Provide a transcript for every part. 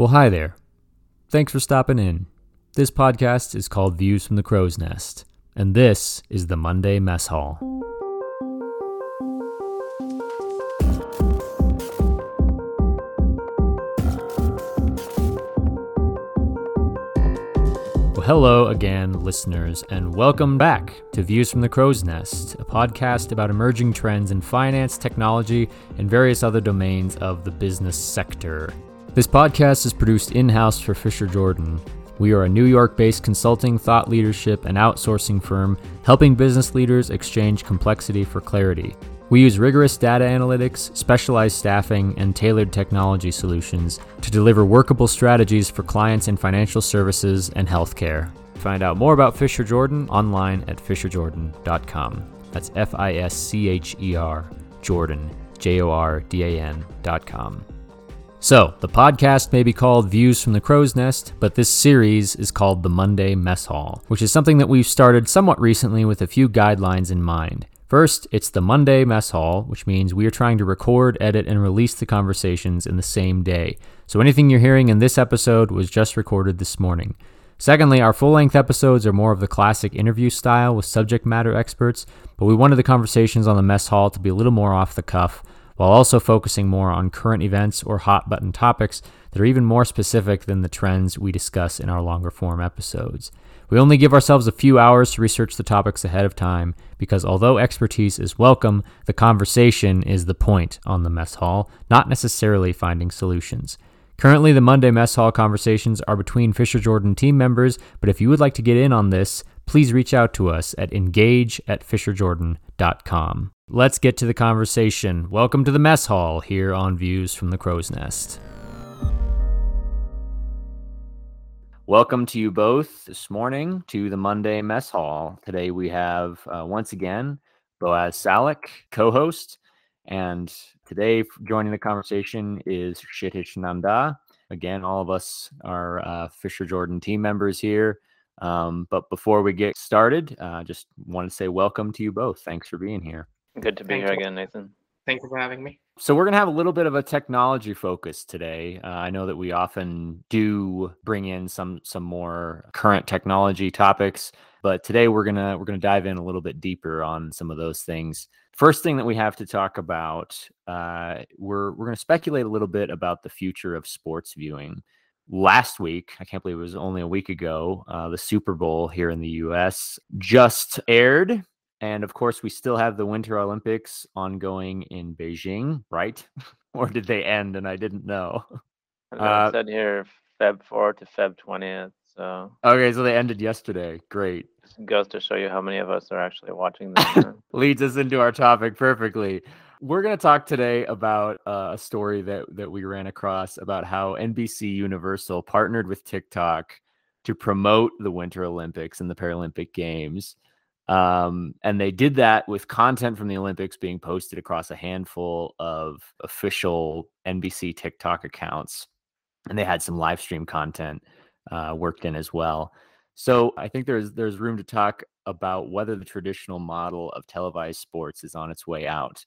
Well, hi there. Thanks for stopping in. This podcast is called Views from the Crow's Nest, and this is the Monday Mess Hall. Well, hello again, listeners, and welcome back to Views from the Crow's Nest, a podcast about emerging trends in finance, technology, and various other domains of the business sector. This podcast is produced in house for Fischer Jordan. We are a New York based consulting, thought leadership, and outsourcing firm helping business leaders exchange complexity for clarity. We use rigorous data analytics, specialized staffing, and tailored technology solutions to deliver workable strategies for clients in financial services and healthcare. Find out more about Fischer Jordan online at fischerjordan.com. That's F I S C H E R, Jordan, J O R D A N.com. So, the podcast may be called Views from the Crow's Nest, but this series is called the Monday Mess Hall, which is something that we've started somewhat recently with a few guidelines in mind. First, it's the Monday Mess Hall, which means we are trying to record, edit, and release the conversations in the same day. So anything you're hearing in this episode was just recorded this morning. Secondly, our full length episodes are more of the classic interview style with subject matter experts, but we wanted the conversations on the mess hall to be a little more off the cuff while also focusing more on current events or hot button topics that are even more specific than the trends we discuss in our longer form episodes. We only give ourselves a few hours to research the topics ahead of time because although expertise is welcome, the conversation is the point on the mess hall, not necessarily finding solutions. Currently, the Monday Mess Hall conversations are between Fischer Jordan team members, but if you would like to get in on this, please reach out to us at engage at fischerjordan.com. Let's get to the conversation. Welcome to the mess hall here on Views from the Crow's Nest. Welcome to you both this morning to the Monday Mess Hall. Today we have uh, once again Boaz Salik, co host, and today joining the conversation is Kshitiz Nanda. Again, all of us are uh, Fischer Jordan team members here. Um, but before we get started, uh, just want to say welcome to you both. Thanks for being here. Good to be Thank here you. again, Nathan. Thank you for having me. So we're going to have a little bit of a technology focus today. Uh, I know that we often do bring in some some more current technology topics, but today we're going to we're going to dive in a little bit deeper on some of those things. First thing that we have to talk about, uh, we're we're going to speculate a little bit about the future of sports viewing. Last week, I can't believe it was only a week ago, uh, the Super Bowl here in the U.S. just aired, and of course, we still have the Winter Olympics ongoing in Beijing, right? or did they end and I didn't know? It Uh, said here Feb 4 to Feb 20th. So Okay, so they ended yesterday. Great. goes to show you how many of us are actually watching this. Leads us into our topic perfectly. We're going to talk today about uh, a story that that we ran across about how NBC Universal partnered with TikTok to promote the Winter Olympics and the Paralympic Games. Um, and they did that with content from the Olympics being posted across a handful of official NBC TikTok accounts. And they had some live stream content uh, worked in as well. So I think there's there's room to talk about whether the traditional model of televised sports is on its way out.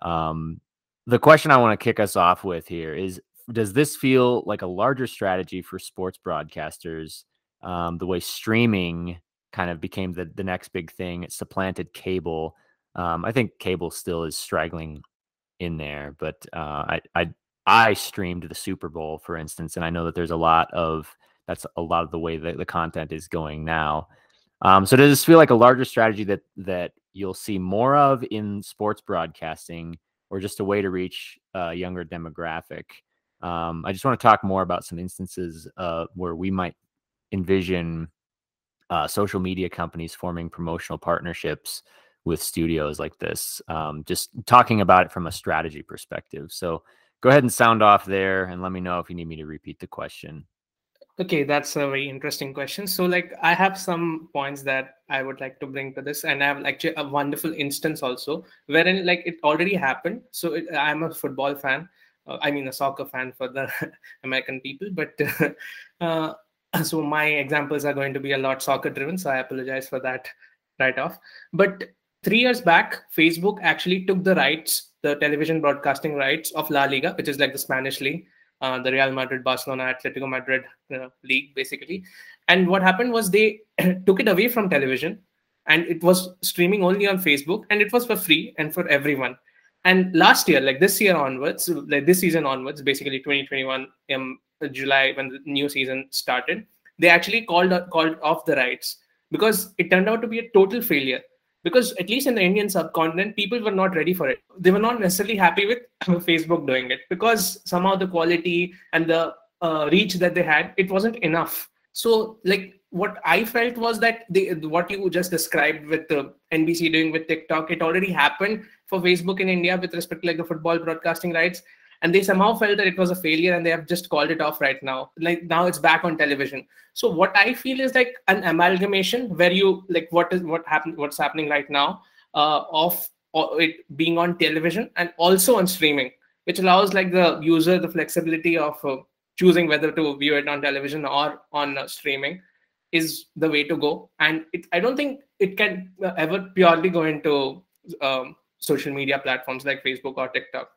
Um, the question I want to kick us off with here is: Does this feel like a larger strategy for sports broadcasters? Um, the way streaming kind of became the the next big thing, it supplanted cable. Um, I think cable still is straggling in there, but uh, I I I streamed the Super Bowl, for instance, and I know that there's a lot of that's a lot of the way that the content is going now. Um, so does this feel like a larger strategy that that you'll see more of in sports broadcasting, or just a way to reach a younger demographic? Um, I just want to talk more about some instances uh, where we might envision uh, social media companies forming promotional partnerships with studios like this. Um, just talking about it from a strategy perspective. So go ahead and sound off there, and let me know if you need me to repeat the question. Okay, that's a very interesting question. So, like, I have some points that I would like to bring to this, and I have actually a wonderful instance also wherein, like, it already happened. So, it, I'm a football fan. Uh, I mean, a soccer fan for the American people, but uh, so my examples are going to be a lot soccer driven. So, I apologize for that right off. But three years back, Facebook actually took the rights, the television broadcasting rights of La Liga, which is like the Spanish league, uh, the Real Madrid, Barcelona, Atletico Madrid uh, league, basically. And what happened was they took it away from television and it was streaming only on Facebook and it was for free and for everyone. And last year, like this year onwards, like this season onwards, basically 2021 um, July when the new season started, they actually called called off the rights because it turned out to be a total failure. Because at least in the Indian subcontinent, people were not ready for it. They were not necessarily happy with Facebook doing it because somehow the quality and the uh, reach that they had, it wasn't enough. So, like what I felt was that the what you just described with the NBC doing with TikTok, it already happened for Facebook in India with respect to like the football broadcasting rights and they somehow felt that it was a failure and they have just called it off right now. Like now it's back on television. So what i feel is like an amalgamation where you like what is what happened what's happening right now uh, of it being on television and also on streaming which allows like the user the flexibility of uh, choosing whether to view it on television or on uh, streaming is the way to go. And it, i don't think it can uh, ever purely go into um, social media platforms like facebook or tiktok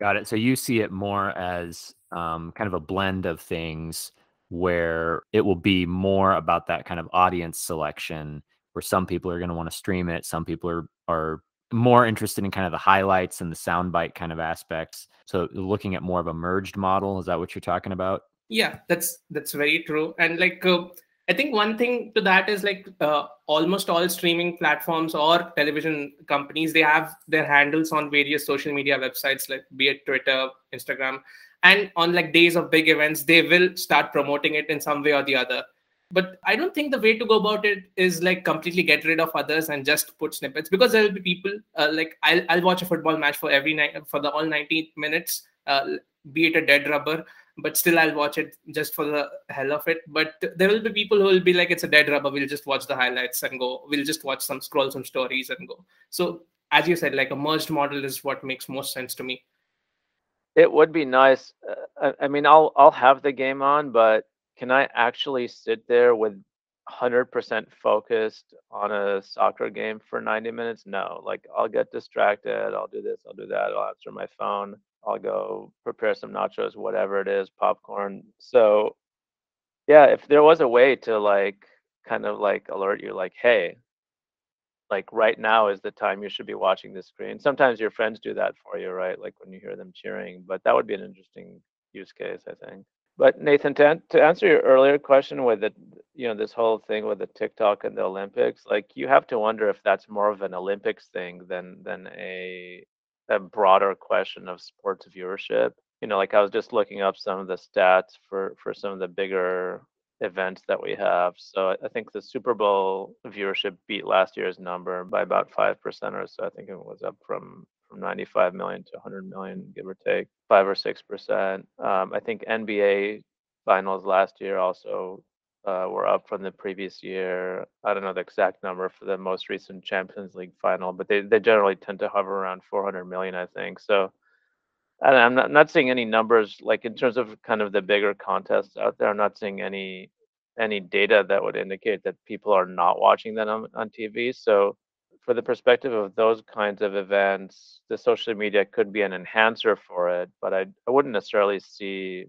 Got it. So you see it more as um, kind of a blend of things where it will be more about that kind of audience selection where some people are going to want to stream it. Some people are, are more interested in kind of the highlights and the soundbite kind of aspects. So looking at more of a merged model, is that what you're talking about? Yeah, that's that's very true. And like uh, I think one thing to that is like uh, almost all streaming platforms or television companies they have their handles on various social media websites like be it Twitter, Instagram, and on like days of big events they will start promoting it in some way or the other. But I don't think the way to go about it is like completely get rid of others and just put snippets because there will be people uh, like I'll I'll watch a football match for every night for the all 90 minutes, uh, be it a dead rubber but still I'll watch it just for the hell of it. But there will be people who will be like, it's a dead rubber. We'll just watch the highlights and go. We'll just watch some scroll some stories and go. So as you said, like a merged model is what makes most sense to me. It would be nice. Uh, I, I mean, I'll I'll have the game on, but can I actually sit there with 100% focused on a soccer game for 90 minutes? No. Like I'll get distracted. I'll do this. I'll do that. I'll answer my phone. I'll go prepare some nachos, whatever it is, popcorn. So, yeah, if there was a way to like kind of like alert you, like, hey, like right now is the time you should be watching the screen. Sometimes your friends do that for you, right? Like when you hear them cheering, but that would be an interesting use case, I think. But Nathan, to, to answer your earlier question with the, you know, this whole thing with the TikTok and the Olympics, like you have to wonder if that's more of an Olympics thing than than a a broader question of sports viewership. You know, like I was just looking up some of the stats for for some of the bigger events that we have. So I think the Super Bowl viewership beat last year's number by about five percent or so. I think it was up from from 95 million to 100 million, give or take five or six percent. Um, I think NBA finals last year also Uh, were up from the previous year. I don't know the exact number for the most recent Champions League final, but they, they generally tend to hover around 400 million, I think. So I'm not, not seeing any numbers like in terms of kind of the bigger contests out there. I'm not seeing any any data that would indicate that people are not watching that on, on TV. So for the perspective of those kinds of events, the social media could be an enhancer for it, but I, I wouldn't necessarily see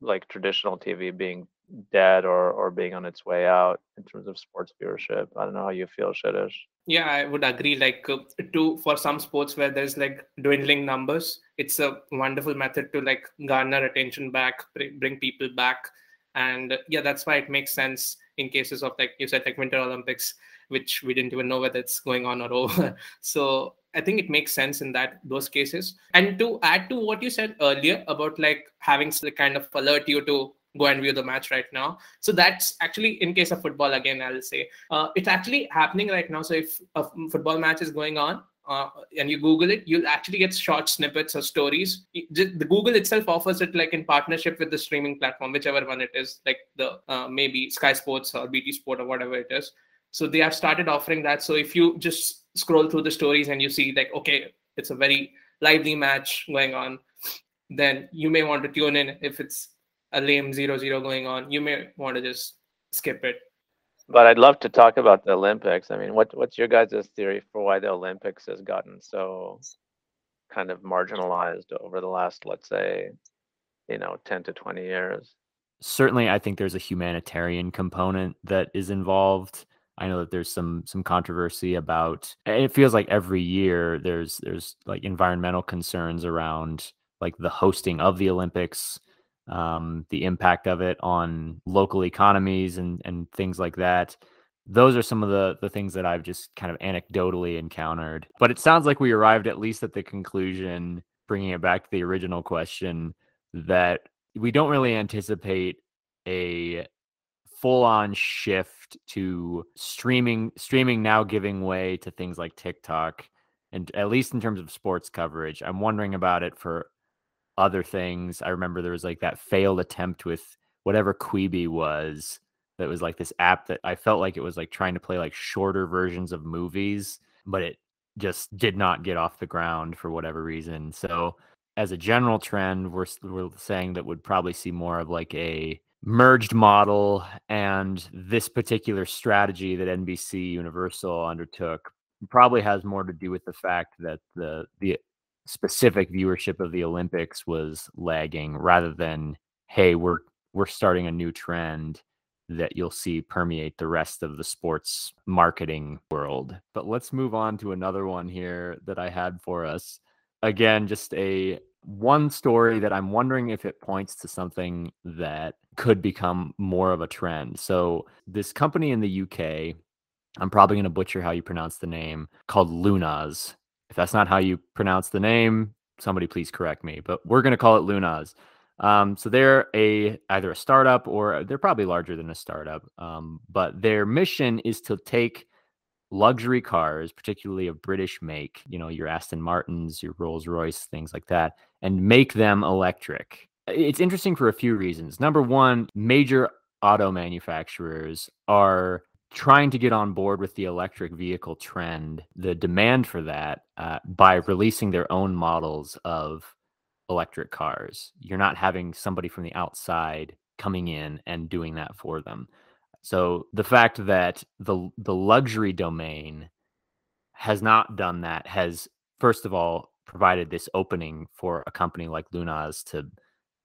like traditional TV being dead or or being on its way out in terms of sports viewership. I don't know how you feel, Kshitiz. Yeah, I would agree. Like uh, to for some sports where there's like dwindling numbers, it's a wonderful method to like garner attention back, bring people back, and uh, yeah, that's why it makes sense in cases of like you said, like Winter Olympics, which we didn't even know whether it's going on or over. so I think it makes sense in that those cases. And to add to what you said earlier about like having to kind of alert you to go and view the match right now. So that's actually in case of football again, I'll say uh, it's actually happening right now. So if a football match is going on. Uh, and you Google it, you'll actually get short snippets or stories. The Google itself offers it like in partnership with the streaming platform, whichever one it is, like the uh, maybe Sky Sports or BT Sport or whatever it is. So they have started offering that. So if you just scroll through the stories and you see like, okay, it's a very lively match going on, then you may want to tune in if it's a lame zero zero going on, you may want to just skip it. But I'd love to talk about the Olympics. I mean, what what's your guys' theory for why the Olympics has gotten so kind of marginalized over the last, let's say, you know 10 to 20 years certainly i think there's a humanitarian component that is involved i know that there's some some controversy about it feels like every year there's there's like environmental concerns around like the hosting of the olympics um, the impact of it on local economies and and things like that those are some of the the things that I've just kind of anecdotally encountered. But it sounds like we arrived at least at the conclusion, bringing it back to the original question, that we don't really anticipate a full on shift to streaming streaming now giving way to things like TikTok and at least in terms of sports coverage. I'm wondering about it for other things. I remember there was like that failed attempt with whatever Quibi was that was like this app that I felt like it was like trying to play like shorter versions of movies, but it just did not get off the ground for whatever reason. So as a general trend, we're we're saying that would probably see more of like a merged model, and this particular strategy that NBC Universal undertook probably has more to do with the fact that the the specific viewership of the Olympics was lagging, rather than hey, we're we're starting a new trend that you'll see permeate the rest of the sports marketing world. But let's move on to another one here that I had for us again, just a one story that I'm wondering if it points to something that could become more of a trend. So, this company in the UK, I'm probably going to butcher how you pronounce the name, called Lunaz. If that's not how you pronounce the name, somebody please correct me, but we're going to call it Lunas. Um, so they're a either a startup or they're probably larger than a startup. Um, but their mission is to take luxury cars, particularly of British make, you know, your Aston Martins, your Rolls Royce, things like that, and make them electric. It's interesting for a few reasons. Number one, major auto manufacturers are trying to get on board with the electric vehicle trend, the demand for that, uh, by releasing their own models of electric cars. You're not having somebody from the outside coming in and doing that for them. So the fact that the the luxury domain has not done that has first of all provided this opening for a company like Lunaz to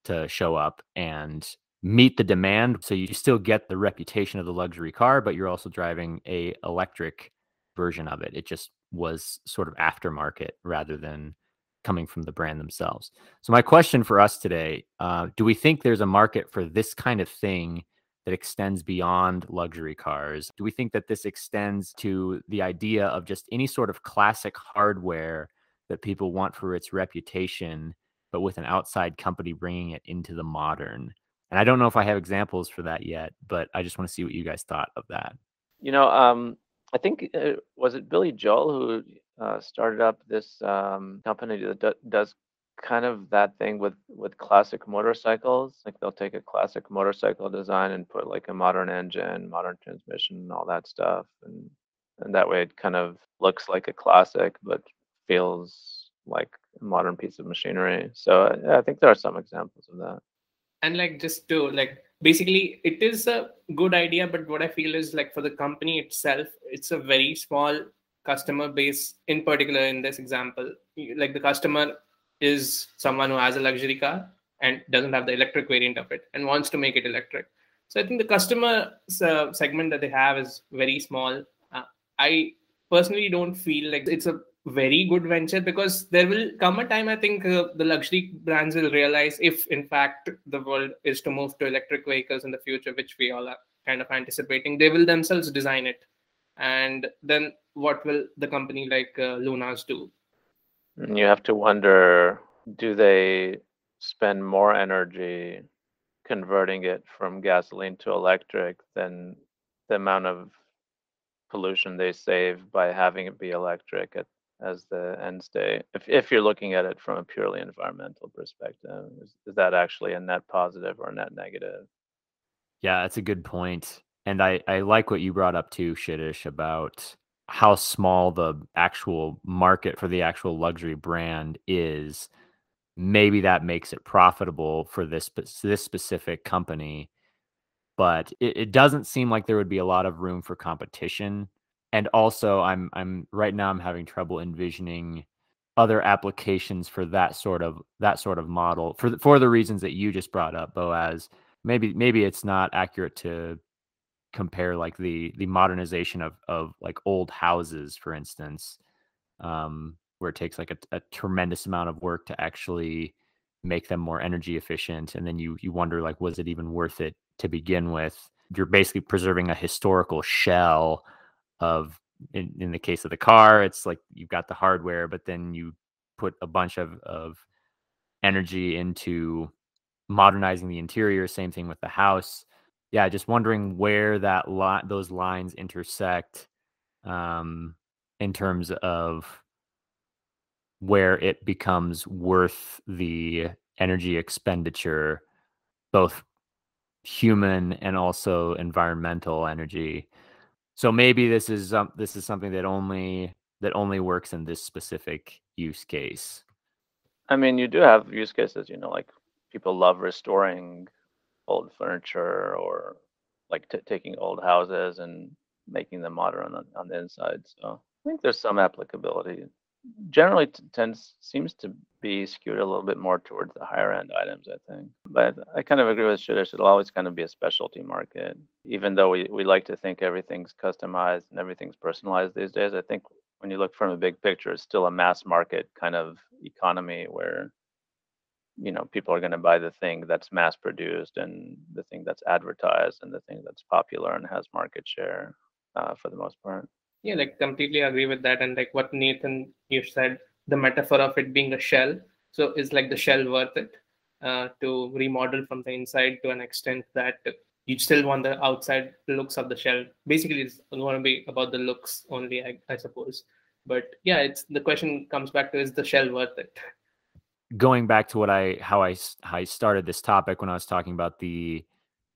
to show up and meet the demand so you still get the reputation of the luxury car but you're also driving a electric version of it it just was sort of aftermarket rather than coming from the brand themselves so my question for us today uh, do we think there's a market for this kind of thing that extends beyond luxury cars? Do we think that this extends to the idea of just any sort of classic hardware that people want for its reputation, but with an outside company bringing it into the modern? And I don't know if I have examples for that yet, but I just want to see what you guys thought of that. You know, um, I think uh, was it Billy Joel who uh, started up this um, company that do- does kind of that thing with with classic motorcycles? Like they'll take a classic motorcycle design and put like a modern engine modern transmission and all that stuff and and that way it kind of looks like a classic but feels like a modern piece of machinery. So i, I think there are some examples of that and like just to like basically it is a good idea but what i feel is like for the company itself it's a very small customer base in particular in this example like the customer is someone who has a luxury car and doesn't have the electric variant of it and wants to make it electric. So I think the customer uh, segment that they have is very small. Uh, I personally don't feel like it's a very good venture because there will come a time I think uh, the luxury brands will realize if in fact the world is to move to electric vehicles in the future, which we all are kind of anticipating, they will themselves design it. And then what will the company like uh, Lunaz do? You have to wonder do they spend more energy converting it from gasoline to electric than the amount of pollution they save by having it be electric at, as the end state? If, if you're looking at it from a purely environmental perspective, is, is that actually a net positive or a net negative? Yeah, that's a good. And I, I like what you brought up too, Kshitiz, about how small the actual market for the actual luxury brand is maybe that makes it profitable for this this specific company but it, it, doesn't seem like there would be a lot of room for competition and also i'm i'm right now i'm having trouble envisioning other applications for that sort of that sort of model for the, for the reasons that you just brought up boaz. Maybe maybe it's not accurate to compare like the the modernization of of like old houses for instance um where it takes like a, a tremendous amount of work to actually make them more energy efficient and then you you wonder like was it even worth it to begin with? You're basically preserving a historical shell of in, in the case of the car, it's like you've got the hardware, but then you put a bunch of, of energy into modernizing the interior. Same thing with the house. Yeah, just wondering where that lot those lines intersect um, in terms of where it becomes worth the energy expenditure, both human and also environmental energy so maybe this is um, this is something that only that only works in this specific use case. I mean, you do have use cases, you know, like people love restoring old furniture or like t- taking old houses and making them modern on, on the inside. So I think there's some applicability generally tends seems to be skewed a little bit more towards the higher end items, I think. But I kind of agree with Shirish. It'll always kind of be a specialty market, even though we, we like to think everything's customized and everything's personalized these days. I think when you look from a big picture, it's still a mass market kind of economy where you know people are going to buy the thing that's mass produced and the thing that's advertised and the thing that's popular and has market share uh, for the most part yeah like completely agree with that. And like what nathan you said the metaphor of it being a shell. So is like the shell worth it uh, to remodel from the inside to an extent that you still want the outside looks of the shell? Basically it's going to be about the looks only I, I suppose. But yeah it's the question comes back to is the shell worth it? Going back to what i how i how i started this topic when i was talking about the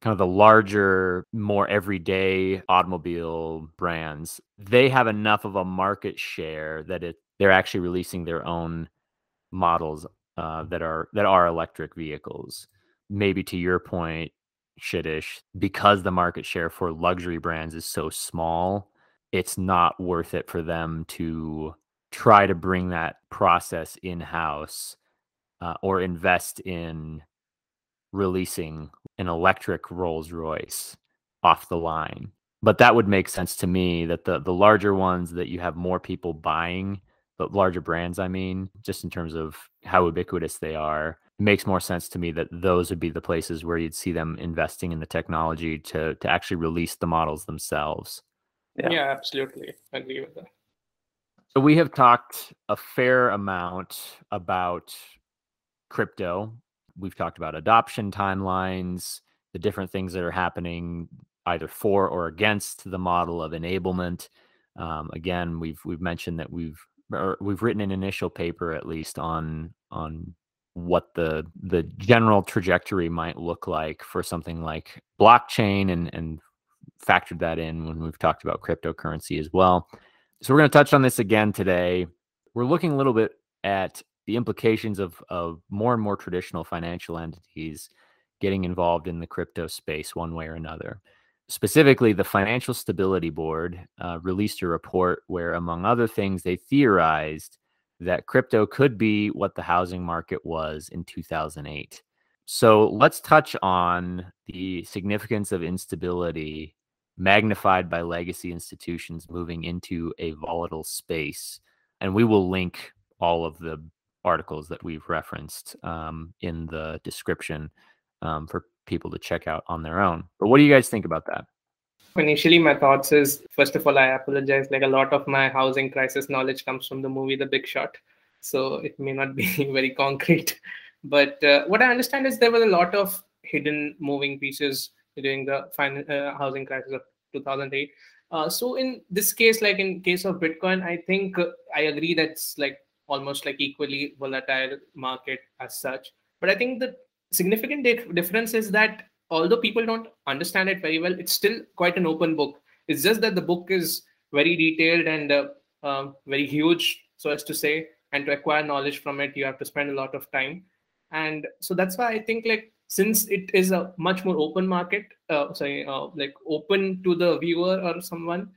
kind of the larger, more everyday automobile brands, they have enough of a market share that it they're actually releasing their own models uh, that are that are electric vehicles. Maybe to your point, Kshitiz, because the market share for luxury brands is so small, it's not worth it for them to try to bring that process in house uh, or invest in releasing an electric Rolls Royce off the line. But that would make sense to me that the the larger ones that you have more people buying, but larger brands, I mean, just in terms of how ubiquitous they are, it makes more sense to me that those would be the places where you'd see them investing in the technology to to actually release the models themselves. Yeah, yeah absolutely. I agree with that. So we have talked a fair amount about crypto we've talked about adoption timelines, the different things that are happening either for or against the model of enablement. Um, again, we've we've mentioned that we've we've written an initial paper at least on on what the the general trajectory might look like for something like blockchain and and factored that in when we've talked about cryptocurrency as well. So we're going to touch on this again today. We're looking a little bit at the implications of of more and more traditional financial entities getting involved in the crypto space one way or another. Specifically, the Financial Stability Board uh, released a report where, among other things, they theorized that crypto could be what the housing market was in 2008. So let's touch on the significance of instability magnified by legacy institutions moving into a volatile space. And we will link all of the articles that we've referenced um, in the description um, for people to check out on their own. But what do you guys think about that? Initially, my thoughts is first of all, I apologize. Like a lot of my housing crisis knowledge comes from the movie The Big Short, so it may not be very concrete. But uh, what I understand is there was a lot of hidden moving pieces during the uh, housing crisis of 2008. Uh, so in this case, like in case of Bitcoin, I think uh, I agree that's like almost like equally volatile market as such. But I think the significant difference is that although people don't understand it very well, it's still quite an open book. It's just that the book is very detailed and uh, uh, very huge, so as to say. And to acquire knowledge from it, you have to spend a lot of time. And so that's why I think like since it is a much more open market, uh, sorry, uh, like open to the viewer or someone,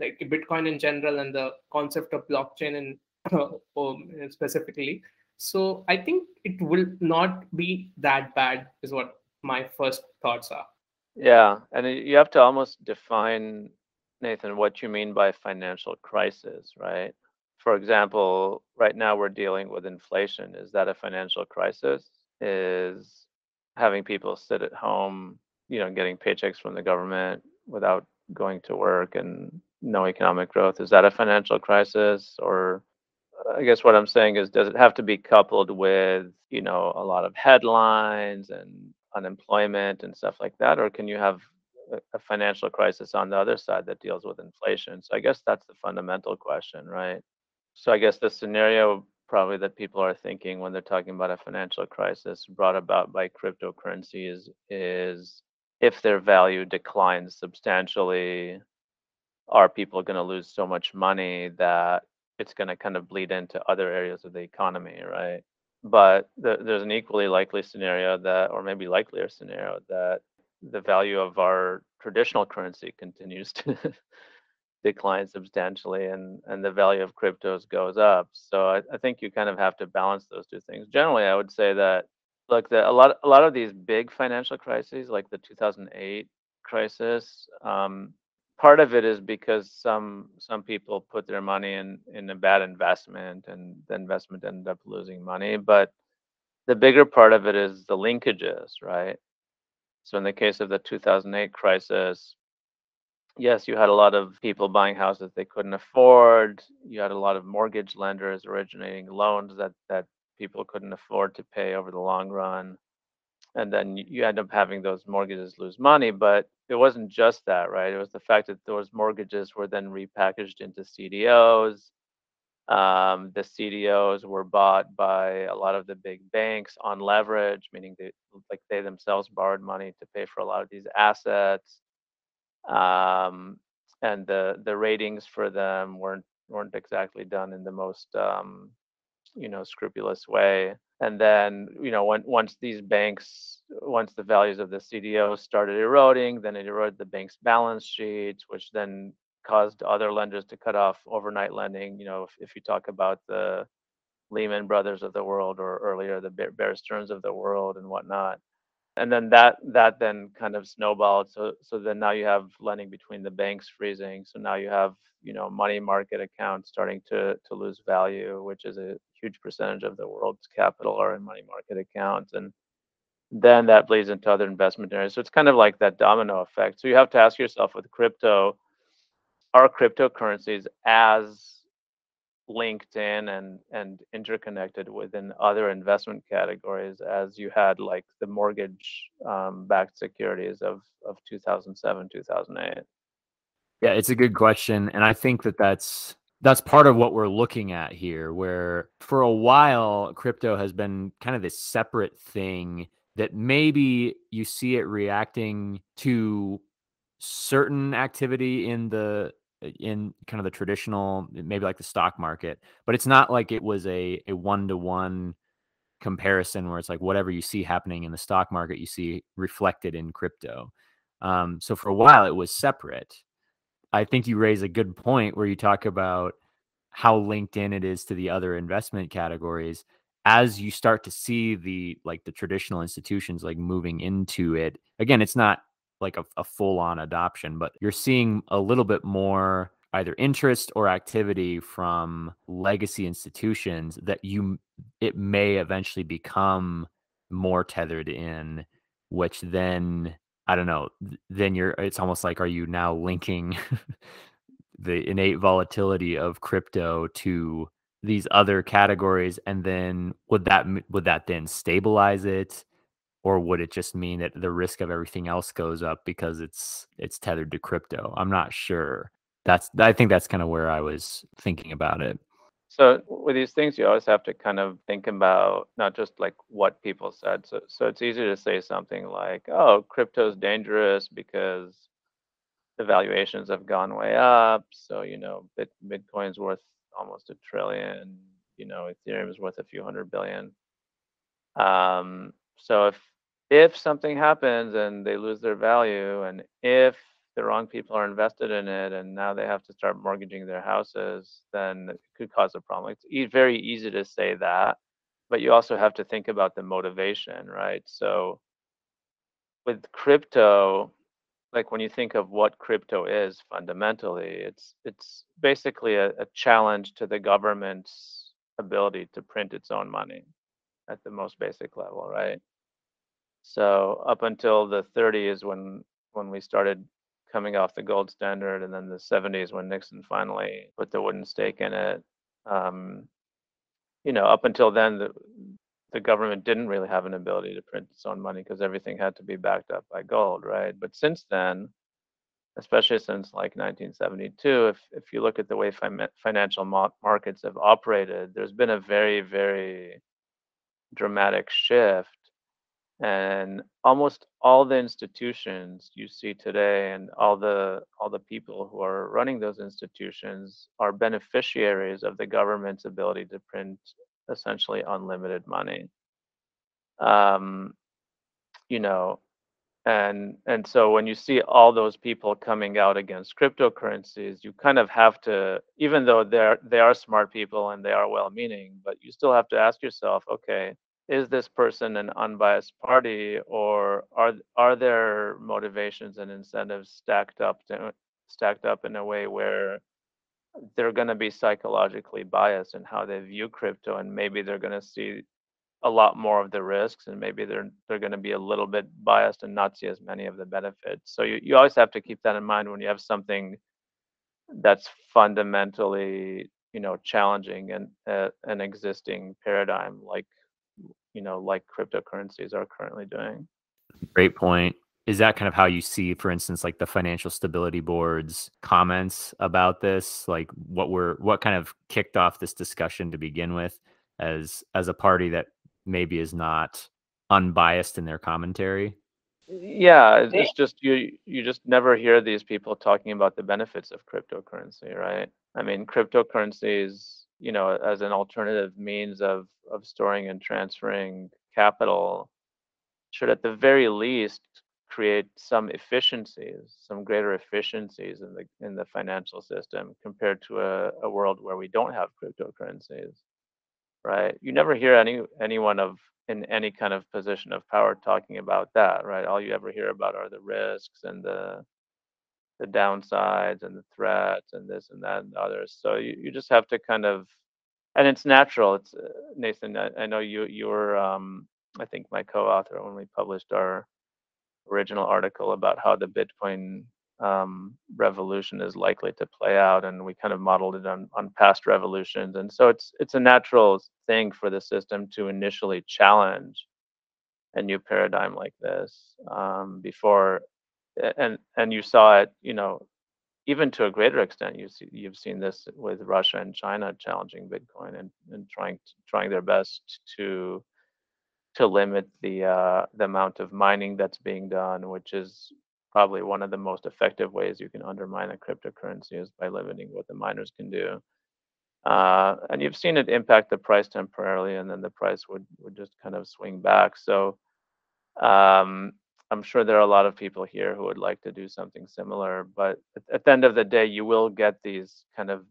like Bitcoin in general and the concept of blockchain in um, Oh, specifically. So I think it will not be that bad, is what my first thoughts are. Yeah, and you have to almost define, Nathan, what you mean by financial crisis, right? For example, right now we're dealing with inflation. Is that a financial crisis? Is having people sit at home, you know, getting paychecks from the government without going to work and no economic growth, is that a financial crisis? Or I guess what I'm saying is, does it have to be coupled with, you know, a lot of headlines and unemployment and stuff like that? Or can you have a, financial crisis on the other side that deals with inflation? So I guess that's the fundamental question, right? So I guess the scenario probably that people are thinking when they're talking about a financial crisis brought about by cryptocurrencies is if their value declines substantially, are people going to lose so much money that it's going to kind of bleed into other areas of the economy, right? But the, there's an equally likely scenario that, or maybe likelier scenario, that the value of our traditional currency continues to decline substantially and, and the value of cryptos goes up. So I, I think you kind of have to balance those two things. Generally, I would say that look, the, a lot a lot of these big financial crises, like the 2008 crisis, um, part of it is because some some people put their money in in a bad investment and the investment ended up losing money but the bigger part of it is the linkages right? So in the case of the 2008 crisis yes you had a lot of people buying houses they couldn't afford. You had a lot of mortgage lenders originating loans that that people couldn't afford to pay over the long run. And then you end up having those mortgages lose money but it wasn't just that right? It was the fact that those mortgages were then repackaged into cdos um, the cdos were bought by a lot of the big banks on leverage meaning they like they themselves borrowed money to pay for a lot of these assets. Um, and the the ratings for them weren't weren't exactly done in the most um, you know scrupulous way. And then you know when, once these banks once the values of the cdos started eroding then it eroded the bank's balance sheets which then caused other lenders to cut off overnight lending you know if, if you talk about the lehman brothers of the world or earlier the bear stearns of the world and whatnot. And then that that then kind of snowballed. So so then now you have lending between the banks freezing. So now you have you know money market accounts starting to to lose value which is a huge percentage of the world's capital are in money market accounts. And then that bleeds into other investment areas. So it's kind of like that domino effect. So you have to ask yourself with crypto are cryptocurrencies as linked in and and interconnected within other investment categories as you had like the mortgage um, backed securities of of 2007 2008 yeah it's a good question and i think that that's that's part of what we're looking at here where for a while crypto has been kind of this separate thing that maybe you see it reacting to certain activity in the in kind of the traditional, maybe like the stock market, but it's not like it was a a one to one comparison where it's like whatever you see happening in the stock market, you see reflected in crypto. Um, so for a while, it was separate. I think you raise a good point where you talk about how linked in it is to the other investment categories as you start to see the like the traditional institutions like moving into it again it's not like a, a full on adoption, but you're seeing a little bit more either interest or activity from legacy institutions that you it may eventually become more tethered in which then i don't know then you're it's almost like are you now linking the innate volatility of crypto to these other categories and then would that would that then stabilize it? Or would it just mean that the risk of everything else goes up because it's it's tethered to crypto? I'm not sure. That's i think that's kind of where i was thinking about it. So with these things you always have to kind of think about not just like what people said. So so it's easy to say something like oh crypto's dangerous because the valuations have gone way up so you know Bit, bitcoin's worth almost a trillion you know ethereum is worth a few hundred billion um, so if if something happens and they lose their value and if the wrong people are invested in it and now they have to start mortgaging their houses, then it could cause a problem. It's e- very easy to say that, but you also have to think about the motivation, right? So with crypto, like when you think of what crypto is fundamentally, it's it's basically a, a challenge to the government's ability to print its own money at the most basic level, right? So up until the 30s when when we started coming off the gold standard, and then the 70s when Nixon finally put the wooden stake in it. Um, you know, up until then, the, the government didn't really have an ability to print its own money because everything had to be backed up by gold, right? But since then, especially since like 1972, if if you look at the way fi- financial markets have operated, there's been a very very dramatic shift and almost all the institutions you see today and all the all the people who are running those institutions are beneficiaries of the government's ability to print essentially unlimited money. Um, you know and and so when you see all those people coming out against cryptocurrencies you kind of have to even though they're they are smart people and they are well meaning but you still have to ask yourself okay is this person an unbiased party or are are their motivations and incentives stacked up to, stacked up in a way where they're going to be psychologically biased in how they view crypto and maybe they're going to see a lot more of the risks and maybe they're they're going to be a little bit biased and not see as many of the benefits. So you, you always have to keep that in mind when you have something that's fundamentally you know challenging and uh, an existing paradigm like you know like cryptocurrencies are currently doing. Great point is that kind of how you see for instance like the financial stability board's comments about this? Like what were what kind of kicked off this discussion to begin with as as a party that maybe is not unbiased in their commentary? Yeah it's just you you just never hear these people talking about the benefits of cryptocurrency right? I mean cryptocurrencies you know, as an alternative means of of storing and transferring capital should at the very least create some efficiencies, some greater efficiencies in the in the financial system compared to a, a world where we don't have cryptocurrencies. Right? You never hear any anyone of in any kind of position of power talking about that, right? All you ever hear about are the risks and the the downsides and the threats and this and that and others. So you, you just have to kind of, and it's natural. It's uh, Nathan. I, I know you you were um, I think my co-author when we published our original article about how the Bitcoin um, revolution is likely to play out, and we kind of modeled it on on past revolutions. And so it's it's a natural thing for the system to initially challenge a new paradigm like this um, before and and you saw it, you know, even to a greater extent, you see, you've seen this with Russia and China challenging Bitcoin and, and trying to, trying their best to to limit the uh, the amount of mining that's being done, which is probably one of the most effective ways you can undermine a cryptocurrency is by limiting what the miners can do. Uh, and you've seen it impact the price temporarily, and then the price would would just kind of swing back. So um, I'm sure there are a lot of people here who would like to do something similar, but at, at the end of the day, you will get these kind of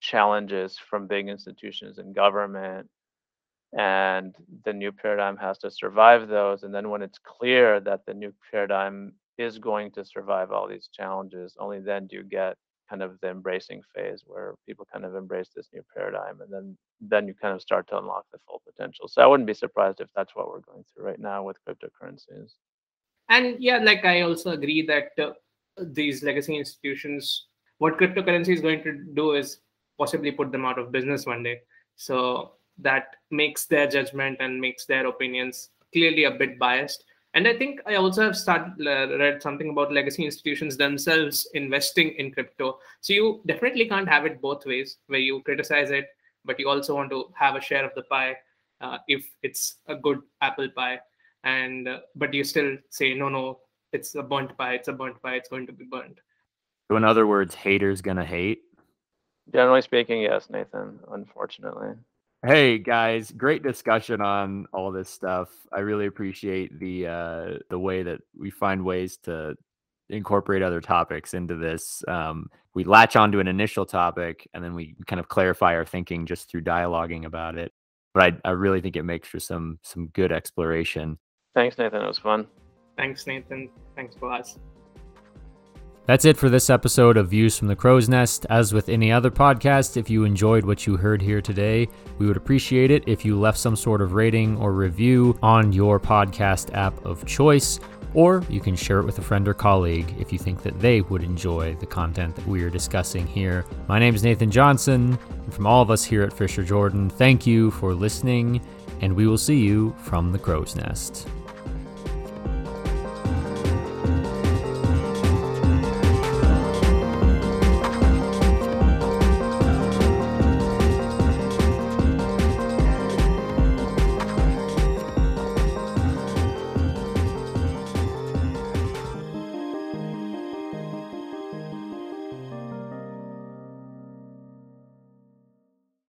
challenges from big institutions and government and the new paradigm has to survive those and then when it's clear that the new paradigm is going to survive all these challenges only then do you get kind of the embracing phase where people kind of embrace this new paradigm and then then you kind of start to unlock the full potential. So i wouldn't be surprised if that's what we're going through right now with cryptocurrencies. And yeah like i also agree that uh, these legacy institutions what cryptocurrency is going to do is possibly put them out of business one day. So that makes their judgment and makes their opinions clearly a bit biased. And i think i also have started uh, read something about legacy institutions themselves investing in crypto. So you definitely can't have it both ways where you criticize it but you also want to have a share of the pie uh, if it's a good apple pie. And uh, but you still say no no it's a burnt pie it's a burnt pie it's going to be burnt. So in other words haters gonna hate? Generally speaking yes nathan unfortunately hey guys great discussion on all this stuff i really appreciate the uh the way that we find ways to incorporate other topics into this. Um, we latch onto an initial topic and then we kind of clarify our thinking just through dialoguing about it. But I, I really think it makes for some some good exploration. Thanks, Nathan. It was fun. Thanks, Nathan. Thanks, Boaz. That's it for this episode of Views from the Crow's Nest. As with any other podcast, if you enjoyed what you heard here today, we would appreciate it if you left some sort of rating or review on your podcast app of choice, or you can share it with a friend or colleague if you think that they would enjoy the content that we are discussing here. My name is Nathan Johnson, and from all of us here at Fischer Jordan, thank you for listening, and we will see you from the Crow's Nest.